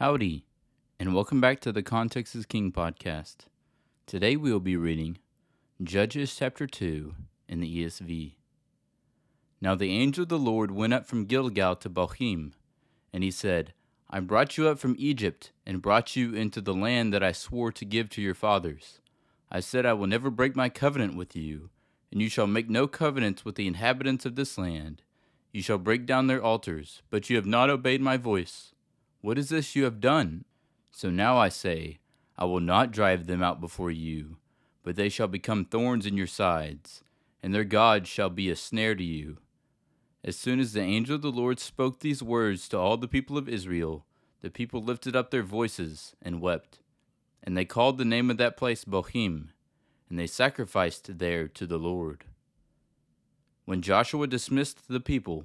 Howdy, and welcome back to the Context is King podcast. Today we will be reading Judges chapter 2 in the ESV. Now the angel of the Lord went up from Gilgal to Bochim, and he said, I brought you up from Egypt, and brought you into the land that I swore to give to your fathers. I said, I will never break my covenant with you, and you shall make no covenants with the inhabitants of this land. You shall break down their altars, but you have not obeyed my voice. What is this you have done? So now I say, I will not drive them out before you, but they shall become thorns in your sides, and their God shall be a snare to you. As soon as the angel of the Lord spoke these words to all the people of Israel, the people lifted up their voices and wept. And they called the name of that place Bochim, and they sacrificed there to the Lord. When Joshua dismissed the people,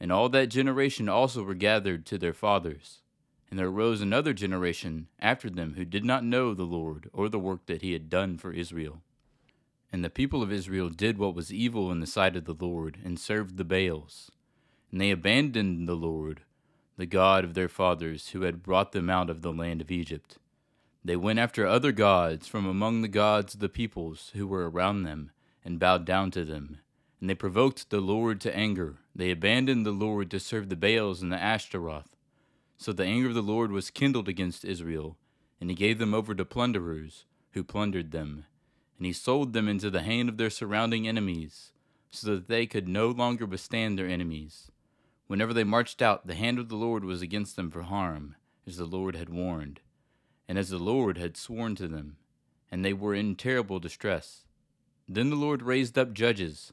And all that generation also were gathered to their fathers. And there arose another generation after them who did not know the Lord or the work that he had done for Israel. And the people of Israel did what was evil in the sight of the Lord, and served the Baals. And they abandoned the Lord, the God of their fathers, who had brought them out of the land of Egypt. They went after other gods from among the gods of the peoples who were around them, and bowed down to them. And they provoked the Lord to anger. They abandoned the Lord to serve the Baals and the Ashtaroth. So the anger of the Lord was kindled against Israel, and he gave them over to plunderers, who plundered them. And he sold them into the hand of their surrounding enemies, so that they could no longer withstand their enemies. Whenever they marched out, the hand of the Lord was against them for harm, as the Lord had warned, and as the Lord had sworn to them, and they were in terrible distress. Then the Lord raised up judges,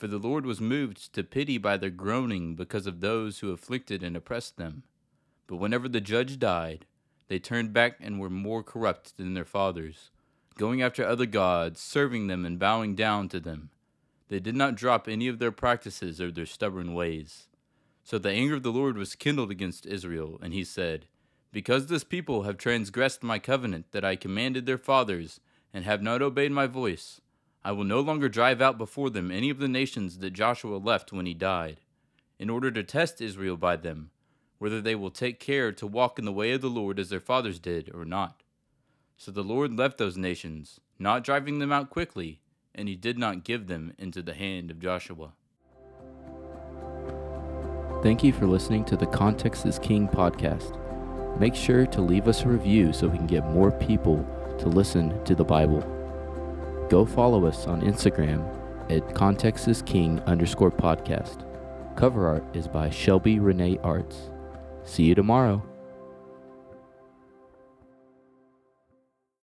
For the Lord was moved to pity by their groaning because of those who afflicted and oppressed them. But whenever the judge died, they turned back and were more corrupt than their fathers, going after other gods, serving them and bowing down to them. They did not drop any of their practices or their stubborn ways. So the anger of the Lord was kindled against Israel, and he said, Because this people have transgressed my covenant that I commanded their fathers, and have not obeyed my voice, I will no longer drive out before them any of the nations that Joshua left when he died, in order to test Israel by them, whether they will take care to walk in the way of the Lord as their fathers did or not. So the Lord left those nations, not driving them out quickly, and he did not give them into the hand of Joshua. Thank you for listening to the Context is King podcast. Make sure to leave us a review so we can get more people to listen to the Bible go follow us on Instagram at contextisking underscore podcast. Cover art is by Shelby Renee Arts. See you tomorrow.